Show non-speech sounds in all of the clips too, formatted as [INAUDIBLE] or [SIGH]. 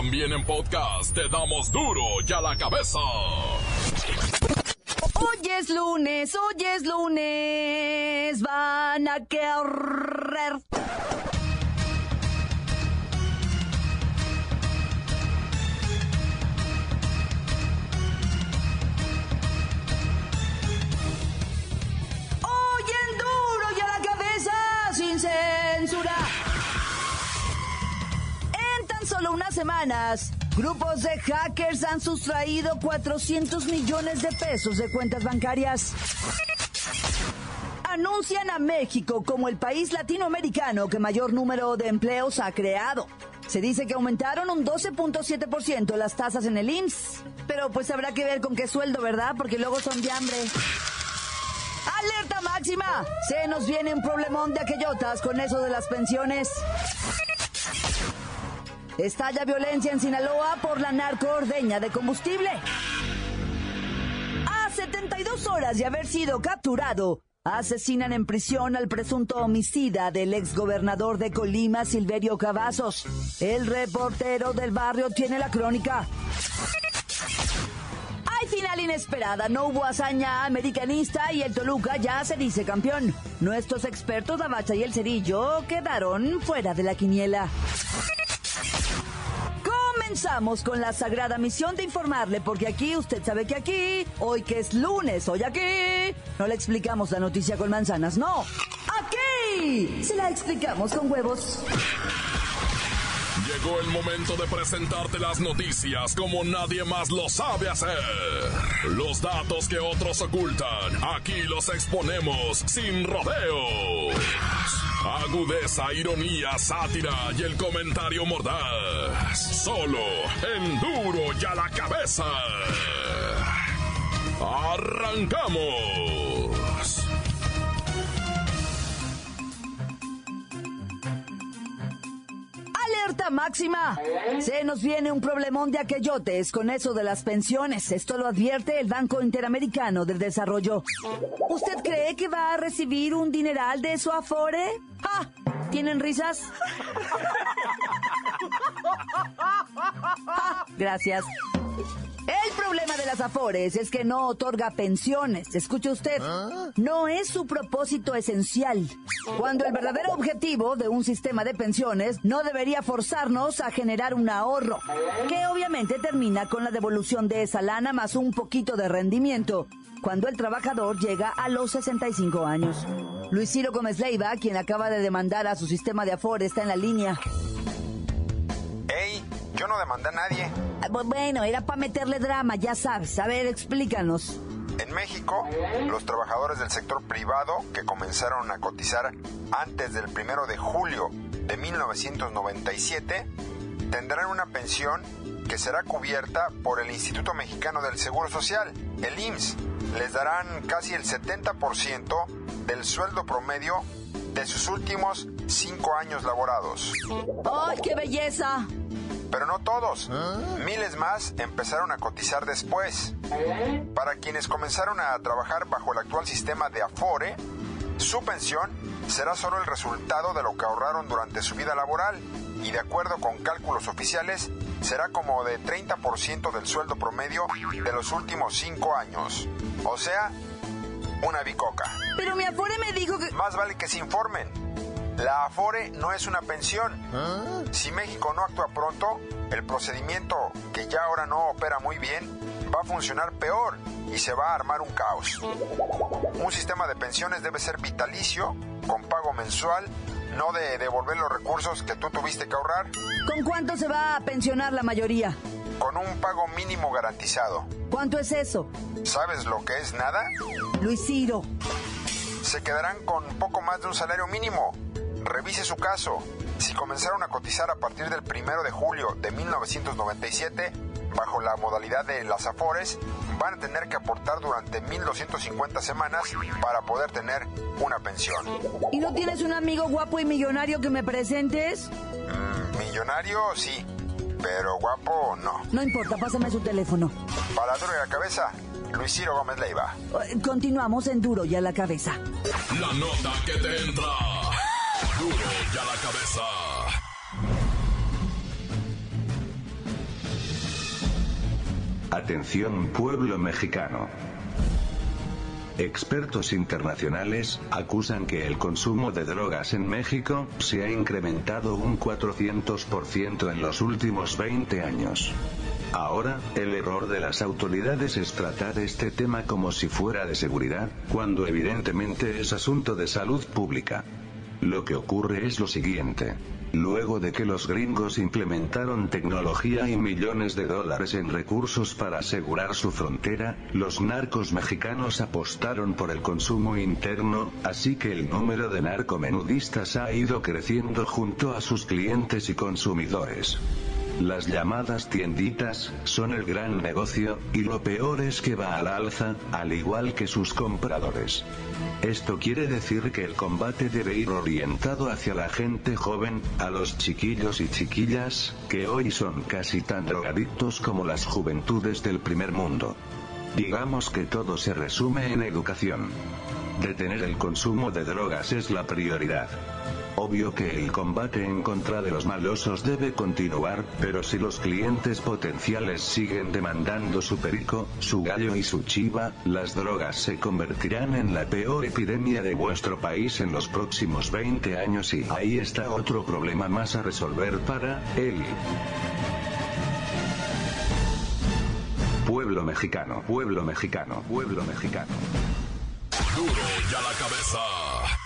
También en podcast te damos duro y a la cabeza. Hoy es lunes, hoy es lunes, van a querer. Semanas, grupos de hackers han sustraído 400 millones de pesos de cuentas bancarias. Anuncian a México como el país latinoamericano que mayor número de empleos ha creado. Se dice que aumentaron un 12.7% las tasas en el IMSS. Pero pues habrá que ver con qué sueldo, ¿verdad? Porque luego son de hambre. ¡Alerta máxima! Se nos viene un problemón de aquellotas con eso de las pensiones. Estalla violencia en Sinaloa por la narcoordeña de combustible. A 72 horas de haber sido capturado, asesinan en prisión al presunto homicida del exgobernador de Colima, Silverio Cavazos. El reportero del barrio tiene la crónica. Hay final inesperada, no hubo hazaña americanista y el Toluca ya se dice campeón. Nuestros expertos, la bacha y el cerillo, quedaron fuera de la quiniela. Comenzamos con la sagrada misión de informarle, porque aquí, usted sabe que aquí, hoy que es lunes, hoy aquí, no le explicamos la noticia con manzanas, no. Aquí se la explicamos con huevos. Llegó el momento de presentarte las noticias como nadie más lo sabe hacer. Los datos que otros ocultan, aquí los exponemos sin rodeos. Agudeza, ironía, sátira y el comentario mordaz. Solo en duro y a la cabeza. ¡Arrancamos! Máxima! Se nos viene un problemón de aquellotes con eso de las pensiones. Esto lo advierte el Banco Interamericano del Desarrollo. ¿Usted cree que va a recibir un dineral de su afore? ¡Ja! ¿Tienen risas? Gracias. El problema de las Afores es que no otorga pensiones. Escuche usted, no es su propósito esencial. Cuando el verdadero objetivo de un sistema de pensiones no debería forzarnos a generar un ahorro, que obviamente termina con la devolución de esa lana más un poquito de rendimiento cuando el trabajador llega a los 65 años. Luis Ciro Gómez Leiva, quien acaba de demandar a su sistema de Afore, está en la línea. Yo no demandé a nadie. Ah, bu- Bueno, era para meterle drama, ya sabes. A ver, explícanos. En México, los trabajadores del sector privado que comenzaron a cotizar antes del primero de julio de 1997 tendrán una pensión que será cubierta por el Instituto Mexicano del Seguro Social, el IMSS. Les darán casi el 70% del sueldo promedio de sus últimos cinco años laborados. ¡Ay, qué belleza! Pero no todos. Miles más empezaron a cotizar después. Para quienes comenzaron a trabajar bajo el actual sistema de Afore, su pensión será solo el resultado de lo que ahorraron durante su vida laboral y de acuerdo con cálculos oficiales será como de 30% del sueldo promedio de los últimos cinco años. O sea, una bicoca. Pero mi Afore me dijo que... Más vale que se informen. La Afore no es una pensión. Si México no actúa pronto, el procedimiento, que ya ahora no opera muy bien, va a funcionar peor y se va a armar un caos. Un sistema de pensiones debe ser vitalicio, con pago mensual, no de devolver los recursos que tú tuviste que ahorrar, ¿Con cuánto se va a pensionar la mayoría? con un pago mínimo garantizado. ¿Cuánto es eso? ¿Sabes lo que es nada? Luis Ciro. se quedarán con poco más de un salario mínimo. Revise su caso. Si comenzaron a cotizar a partir del primero de julio de 1997, bajo la modalidad de las AFORES, van a tener que aportar durante 1250 semanas para poder tener una pensión. ¿Y no tienes un amigo guapo y millonario que me presentes? Mm, millonario, sí, pero guapo, no. No importa, pásame su teléfono. Para duro de la cabeza, Luis Ciro Gómez Leiva. Continuamos en Duro y a la cabeza. La nota que te entra. Duro y a la cabeza. Atención pueblo mexicano. Expertos internacionales acusan que el consumo de drogas en México se ha incrementado un 400% en los últimos 20 años. Ahora, el error de las autoridades es tratar este tema como si fuera de seguridad, cuando evidentemente es asunto de salud pública. Lo que ocurre es lo siguiente. Luego de que los gringos implementaron tecnología y millones de dólares en recursos para asegurar su frontera, los narcos mexicanos apostaron por el consumo interno, así que el número de narcomenudistas ha ido creciendo junto a sus clientes y consumidores. Las llamadas tienditas son el gran negocio, y lo peor es que va al alza, al igual que sus compradores. Esto quiere decir que el combate debe ir orientado hacia la gente joven, a los chiquillos y chiquillas, que hoy son casi tan drogadictos como las juventudes del primer mundo. Digamos que todo se resume en educación. Detener el consumo de drogas es la prioridad. Obvio que el combate en contra de los malosos debe continuar, pero si los clientes potenciales siguen demandando su perico, su gallo y su chiva, las drogas se convertirán en la peor epidemia de vuestro país en los próximos 20 años y ahí está otro problema más a resolver para él. Pueblo mexicano, pueblo mexicano, pueblo mexicano. Duro ya la cabeza.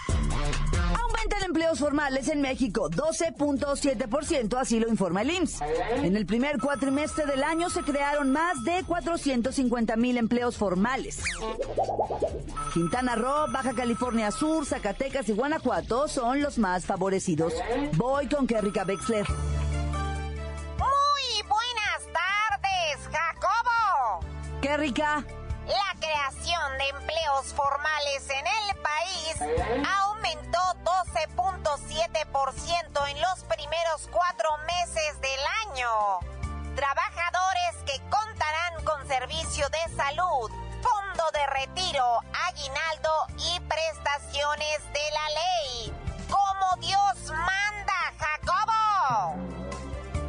Aumentan empleos formales en México 12.7%, así lo informa el IMSS. En el primer cuatrimestre del año se crearon más de 450 mil empleos formales. Quintana Roo, Baja California Sur, Zacatecas y Guanajuato son los más favorecidos. Voy con Kerrika Wexler. Muy buenas tardes, Jacobo. Kerrika, La creación de empleos formales en el país aumentó 12.7% en los primeros cuatro meses del año. Trabajadores que contarán con servicio de salud, fondo de retiro, aguinaldo y prestaciones de la ley. Como Dios manda, Jacobo.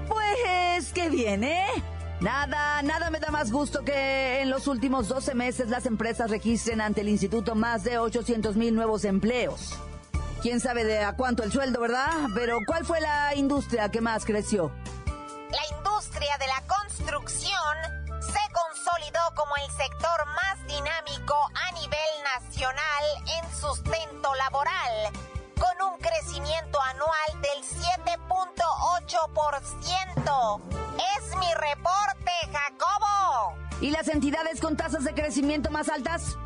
pues qué bien, ¿eh? Nada, nada me da más gusto que en los últimos 12 meses las empresas registren ante el instituto más de 800 mil nuevos empleos. Quién sabe de a cuánto el sueldo, ¿verdad? Pero ¿cuál fue la industria que más creció? La industria de la construcción se consolidó como el sector más dinámico a nivel nacional en sustento laboral, con un crecimiento anual del 7.8%. Es mi Jacobo. ¿Y las entidades con tasas de crecimiento más altas?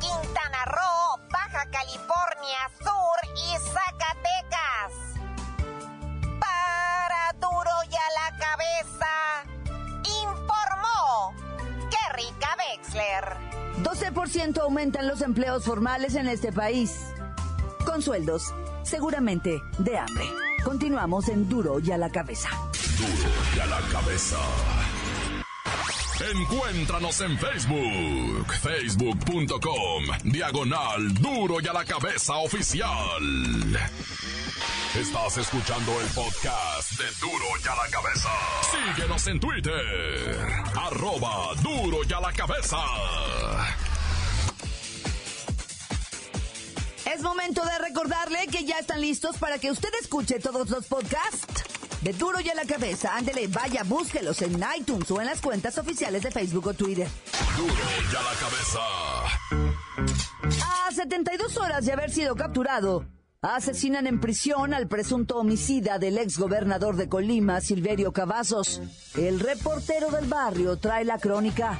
Quintana Roo, Baja California Sur y Zacatecas. Para duro y a la cabeza, informó Kerrika Wexler. 12% aumentan los empleos formales en este país. Con sueldos, seguramente de hambre. Continuamos en Duro y a la cabeza. Duro ya la cabeza. Encuéntranos en Facebook, facebook.com, diagonal Duro y a la cabeza oficial. Estás escuchando el podcast de Duro y a la cabeza. Síguenos en Twitter, arroba Duro y a la cabeza. Es momento de recordarle que ya están listos para que usted escuche todos los podcasts de Duro y a la cabeza. Ándele, vaya, búsquelos en iTunes o en las cuentas oficiales de Facebook o Twitter. Duro y a la cabeza. A 72 horas de haber sido capturado, asesinan en prisión al presunto homicida del ex gobernador de Colima, Silverio Cavazos. El reportero del barrio trae la crónica.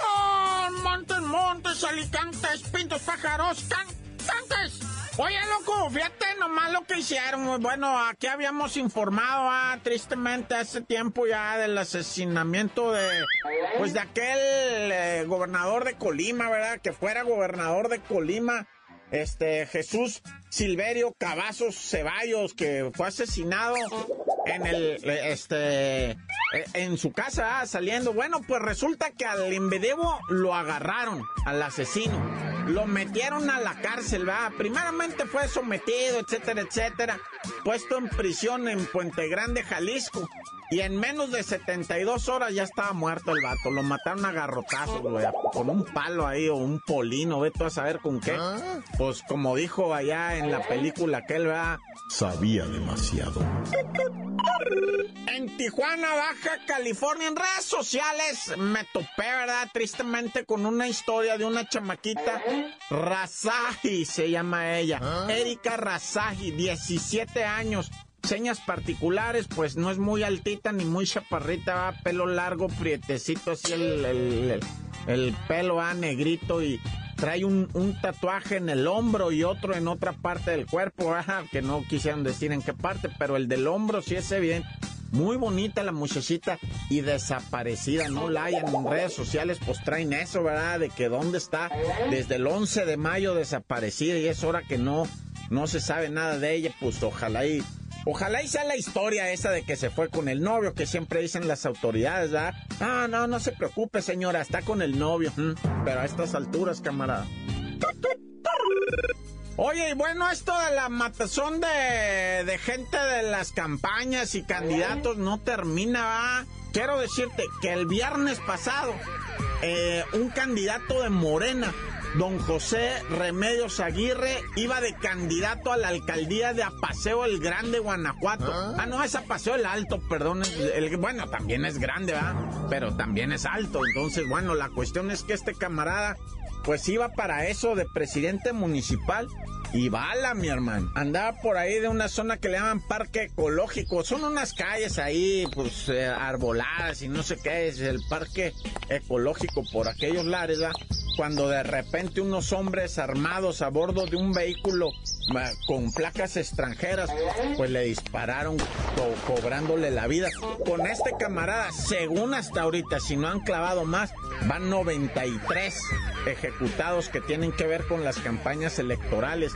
Son montes, montes, alicantes, pintos, pájaros, can cantes. Oye, loco, fíjate nomás lo que hicieron. Bueno, aquí habíamos informado ah, tristemente hace tiempo ya del asesinamiento de, pues de aquel eh, gobernador de Colima, ¿verdad? Que fuera gobernador de Colima, este Jesús Silverio Cavazos Ceballos, que fue asesinado en el, este, eh, en su casa, ah, saliendo. Bueno, pues resulta que al embedebo lo agarraron, al asesino. Lo metieron a la cárcel, ¿va? Primeramente fue sometido, etcétera, etcétera, puesto en prisión en Puente Grande, Jalisco. Y en menos de 72 horas ya estaba muerto el vato. Lo mataron a garrotazos, güey. Con un palo ahí o un polino, ve tú a saber con qué. ¿Ah? Pues como dijo allá en la película que él va. Sabía demasiado. En Tijuana, Baja California, en redes sociales me topé, ¿verdad? Tristemente con una historia de una chamaquita, Razaji se llama ella, ¿Ah? Erika Razaji, 17 años señas particulares, pues no es muy altita ni muy chaparrita, va, pelo largo, prietecito, así el, el, pelo va negrito y trae un, tatuaje en el hombro y otro en otra parte del cuerpo, que no quisieran decir en qué parte, pero el del hombro sí es evidente. Muy bonita la muchachita y desaparecida, no la hay en redes sociales, pues traen eso, ¿verdad? De que dónde está desde el 11 de mayo desaparecida y es hora que no, no se sabe nada de ella, pues ojalá y Ojalá y sea la historia esa de que se fue con el novio, que siempre dicen las autoridades, ¿verdad? Ah, no, no se preocupe, señora, está con el novio. Pero a estas alturas, camarada. Oye, y bueno, esto de la matazón de, de gente de las campañas y candidatos no termina, ¿va? Quiero decirte que el viernes pasado, eh, un candidato de Morena don José Remedios Aguirre iba de candidato a la alcaldía de Apaseo el Grande, Guanajuato. Ah, ah no, es Apaseo el Alto, perdón. El, bueno, también es grande, ¿verdad? Pero también es alto. Entonces, bueno, la cuestión es que este camarada, pues iba para eso de presidente municipal y bala, mi hermano. Andaba por ahí de una zona que le llaman parque ecológico. Son unas calles ahí, pues, eh, arboladas y no sé qué es el parque ecológico por aquellos lares, ¿verdad? Cuando de repente unos hombres armados a bordo de un vehículo con placas extranjeras, pues le dispararon cobrándole la vida. Con este camarada, según hasta ahorita, si no han clavado más, van 93 ejecutados que tienen que ver con las campañas electorales.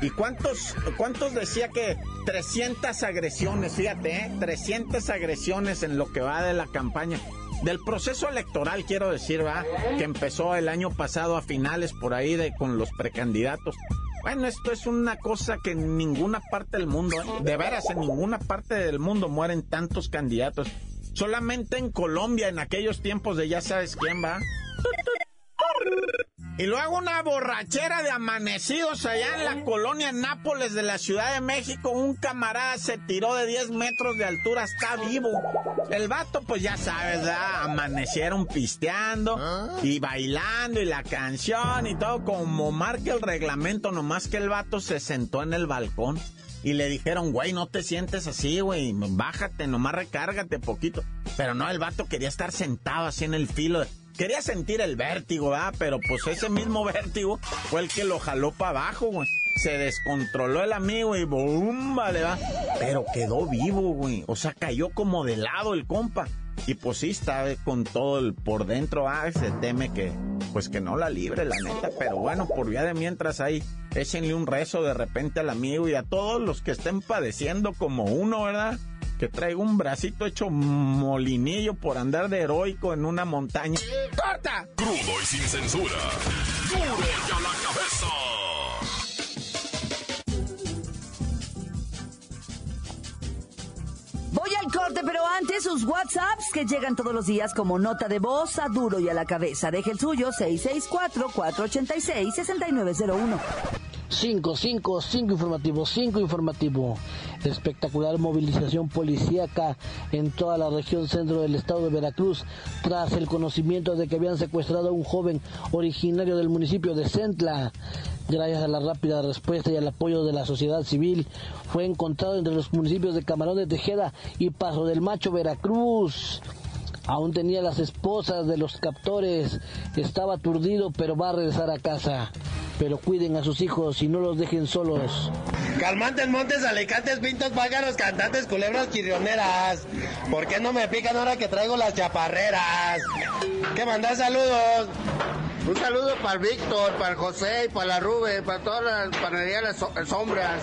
¿Y cuántos, cuántos decía que 300 agresiones, fíjate, ¿eh? 300 agresiones en lo que va de la campaña? Del proceso electoral, quiero decir, va, que empezó el año pasado a finales por ahí de, con los precandidatos. Bueno, esto es una cosa que en ninguna parte del mundo, ¿eh? de veras, en ninguna parte del mundo mueren tantos candidatos. Solamente en Colombia, en aquellos tiempos de ya sabes quién va. Y luego una borrachera de amanecidos allá en la colonia Nápoles de la Ciudad de México. Un camarada se tiró de 10 metros de altura, está vivo. El vato, pues ya sabes, amanecieron pisteando ¿Ah? y bailando y la canción y todo como marca el reglamento, nomás que el vato se sentó en el balcón. Y le dijeron, güey, no te sientes así, güey, bájate, nomás recárgate poquito. Pero no, el vato quería estar sentado así en el filo. Quería sentir el vértigo, ¿verdad? Pero pues ese mismo vértigo fue el que lo jaló para abajo, güey. Se descontroló el amigo y ¡bum! Vale, va. Pero quedó vivo, güey. O sea, cayó como de lado el compa. Y pues sí, está con todo el por dentro, ah, se teme que, pues que no la libre, la neta. Pero bueno, por vía de mientras ahí, échenle un rezo de repente al amigo y a todos los que estén padeciendo como uno, ¿verdad? que traigo un bracito hecho molinillo por andar de heroico en una montaña. ¡Corta! Crudo y sin censura. ¡Duro y a la cabeza! Pero antes sus WhatsApps que llegan todos los días como nota de voz a duro y a la cabeza. Deje el suyo 664-486-6901. 5, 5, 5 informativo, 5 informativo. Espectacular movilización policíaca en toda la región centro del estado de Veracruz tras el conocimiento de que habían secuestrado a un joven originario del municipio de Centla. Gracias a la rápida respuesta y al apoyo de la sociedad civil, fue encontrado entre los municipios de Camarón de Tejeda y Paso del Macho, Veracruz. Aún tenía las esposas de los captores, estaba aturdido pero va a regresar a casa pero cuiden a sus hijos y no los dejen solos. Calmantes, montes, alicantes, pintos, pájaros, cantantes, culebras, chirrioneras. ¿Por qué no me pican ahora que traigo las chaparreras? ¿Qué mandas saludos? Un saludo para el Víctor, para el José y para la Rube, para todas las panaderías las sombras.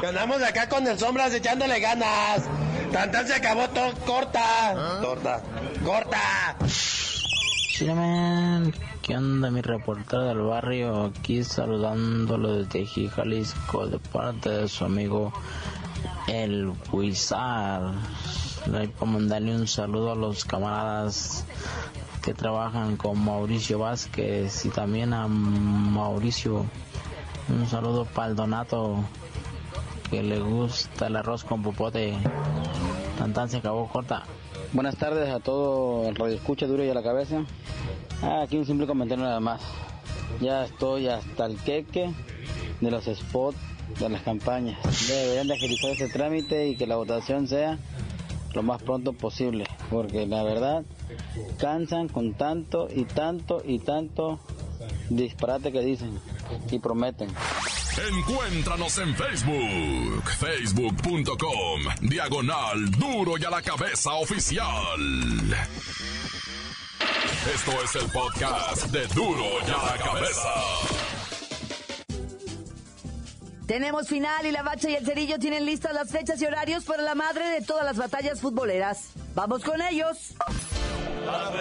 Que andamos acá con el sombras echándole ganas. Tantan se acabó todo, corta. ¿Ah? Torta. Corta. Chilemen, ¿qué onda mi reportero del barrio? Aquí saludándolo desde Jalisco de parte de su amigo el Huizar. Le para mandarle un saludo a los camaradas que trabajan con Mauricio Vázquez y también a Mauricio. Un saludo para el Donato que le gusta el arroz con popote. Tantan se acabó corta. Buenas tardes a todo el radio escucha duro y a la cabeza. Ah, aquí un simple comentario nada más. Ya estoy hasta el queque de los spots de las campañas. Deberían de agilizar ese trámite y que la votación sea lo más pronto posible, porque la verdad cansan con tanto y tanto y tanto disparate que dicen y prometen. Encuéntranos en Facebook, facebook.com, diagonal duro y a la cabeza oficial. Esto es el podcast de duro y a la cabeza. Tenemos final y la bacha y el cerillo tienen listas las fechas y horarios para la madre de todas las batallas futboleras. Vamos con ellos. más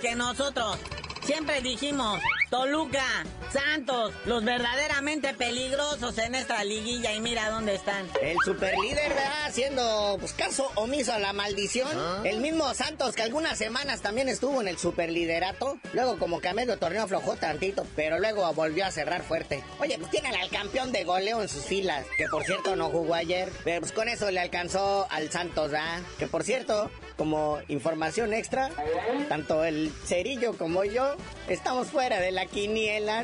que nosotros. Siempre dijimos, Toluca, Santos, los verdaderamente peligrosos en esta liguilla y mira dónde están. El superlíder, ¿verdad? Haciendo pues, caso omiso a la maldición. ¿Ah? El mismo Santos que algunas semanas también estuvo en el superliderato. Luego como que a medio torneo aflojó tantito, pero luego volvió a cerrar fuerte. Oye, pues tienen al campeón de goleo en sus filas, que por cierto no jugó ayer. Pero pues con eso le alcanzó al Santos, ¿verdad? Que por cierto, como información extra, tanto el Cerillo como yo estamos fuera de la quiniela,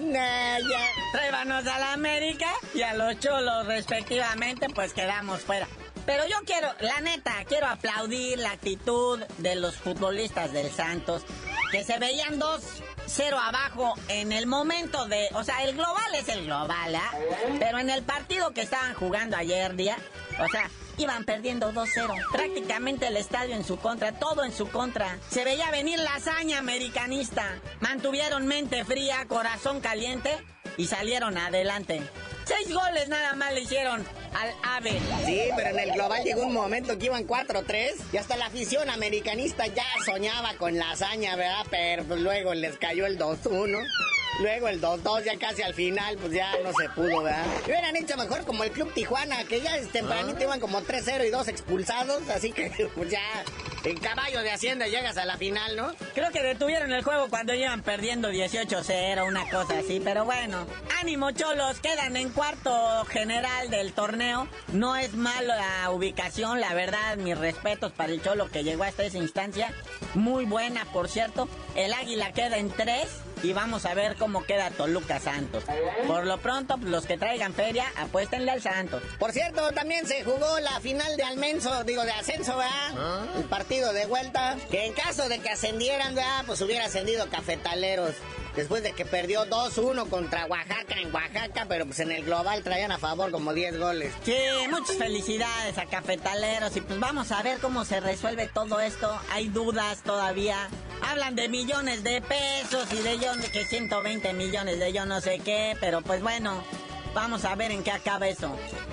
Trévanos a la América y a los cholos respectivamente, pues quedamos fuera. Pero yo quiero, la neta, quiero aplaudir la actitud de los futbolistas del Santos, que se veían dos 0 abajo en el momento de, o sea, el global es el global, ¿ah? Pero en el partido que estaban jugando ayer día, o sea, Iban perdiendo 2-0. Prácticamente el estadio en su contra, todo en su contra. Se veía venir la hazaña americanista. Mantuvieron mente fría, corazón caliente y salieron adelante. Seis goles nada más le hicieron al AVE. Sí, pero en el global llegó un momento que iban 4-3 y hasta la afición americanista ya soñaba con la hazaña, ¿verdad? Pero pues luego les cayó el 2-1. Luego el 2-2 ya casi al final, pues ya no se pudo, ¿verdad? Y hubieran hecho mejor como el Club Tijuana, que ya tempranito ah. iban como 3-0 y 2 expulsados, así que pues ya en caballo de Hacienda llegas a la final, ¿no? Creo que detuvieron el juego cuando iban perdiendo 18-0, una cosa así, pero bueno. Ánimo, cholos, quedan en cuarto general del torneo. No es malo la ubicación, la verdad, mis respetos para el cholo que llegó hasta esa instancia. Muy buena, por cierto. El águila queda en 3 y vamos a ver cómo queda Toluca Santos. Por lo pronto, los que traigan feria, apuéstenle al Santos. Por cierto, también se jugó la final de Almenso, digo, de ascenso, ¿verdad? ¿Ah? El partido de vuelta, que en caso de que ascendieran, ¿verdad? Pues hubiera ascendido Cafetaleros después de que perdió 2-1 contra Oaxaca en Oaxaca, pero pues en el global traían a favor como 10 goles. Sí, muchas felicidades a Cafetaleros y pues vamos a ver cómo se resuelve todo esto. Hay dudas todavía. Hablan de millones de pesos y de yo que 120 millones de yo no sé qué, pero pues bueno, Vamos a ver en qué acaba eso.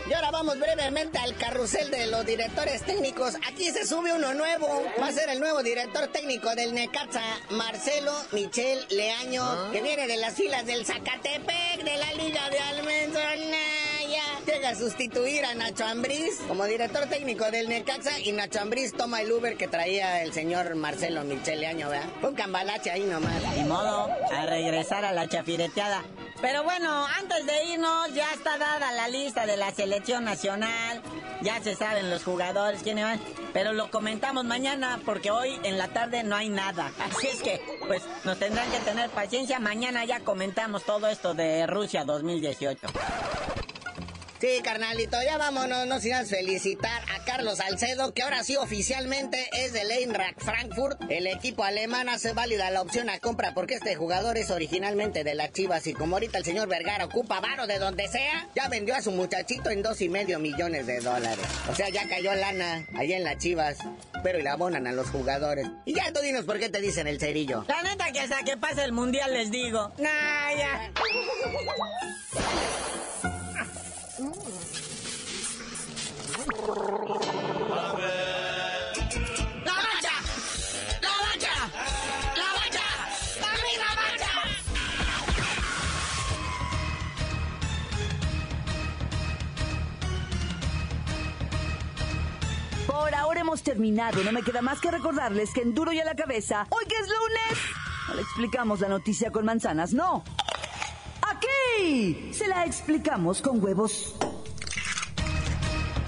Y ahora vamos brevemente al carrusel de los directores técnicos. Aquí se sube uno nuevo. Va a ser el nuevo director técnico del Necaxa, Marcelo Michel Leaño, ah. que viene de las filas del Zacatepec, de la Liga de Almenzonaya. Llega a sustituir a Nacho Ambriz como director técnico del Necaxa y Nacho Ambriz toma el Uber que traía el señor Marcelo Michel Leaño, ¿verdad? Un cambalache ahí nomás. Ni modo, a regresar a la chafireteada. Pero bueno, antes de irnos, ya está dada la lista de la selección nacional. Ya se saben los jugadores, quiénes van. Pero lo comentamos mañana porque hoy en la tarde no hay nada. [LAUGHS] Así es que, pues, nos tendrán que tener paciencia. Mañana ya comentamos todo esto de Rusia 2018. Sí, carnalito, ya vámonos, no sin felicitar a Carlos Salcedo, que ahora sí oficialmente es del Eintracht Frankfurt. El equipo alemán hace válida la opción a compra porque este jugador es originalmente de las Chivas y como ahorita el señor Vergara ocupa varo de donde sea, ya vendió a su muchachito en dos y medio millones de dólares. O sea, ya cayó lana allá en las Chivas, pero y la abonan a los jugadores. Y ya tú dinos por qué te dicen el cerillo. La neta que hasta que pase el mundial les digo. Nah, ya. [LAUGHS] Por ahora hemos terminado. No me queda más que recordarles que en Duro y a la cabeza, hoy que es lunes, no le explicamos la noticia con manzanas, no. Aquí se la explicamos con huevos.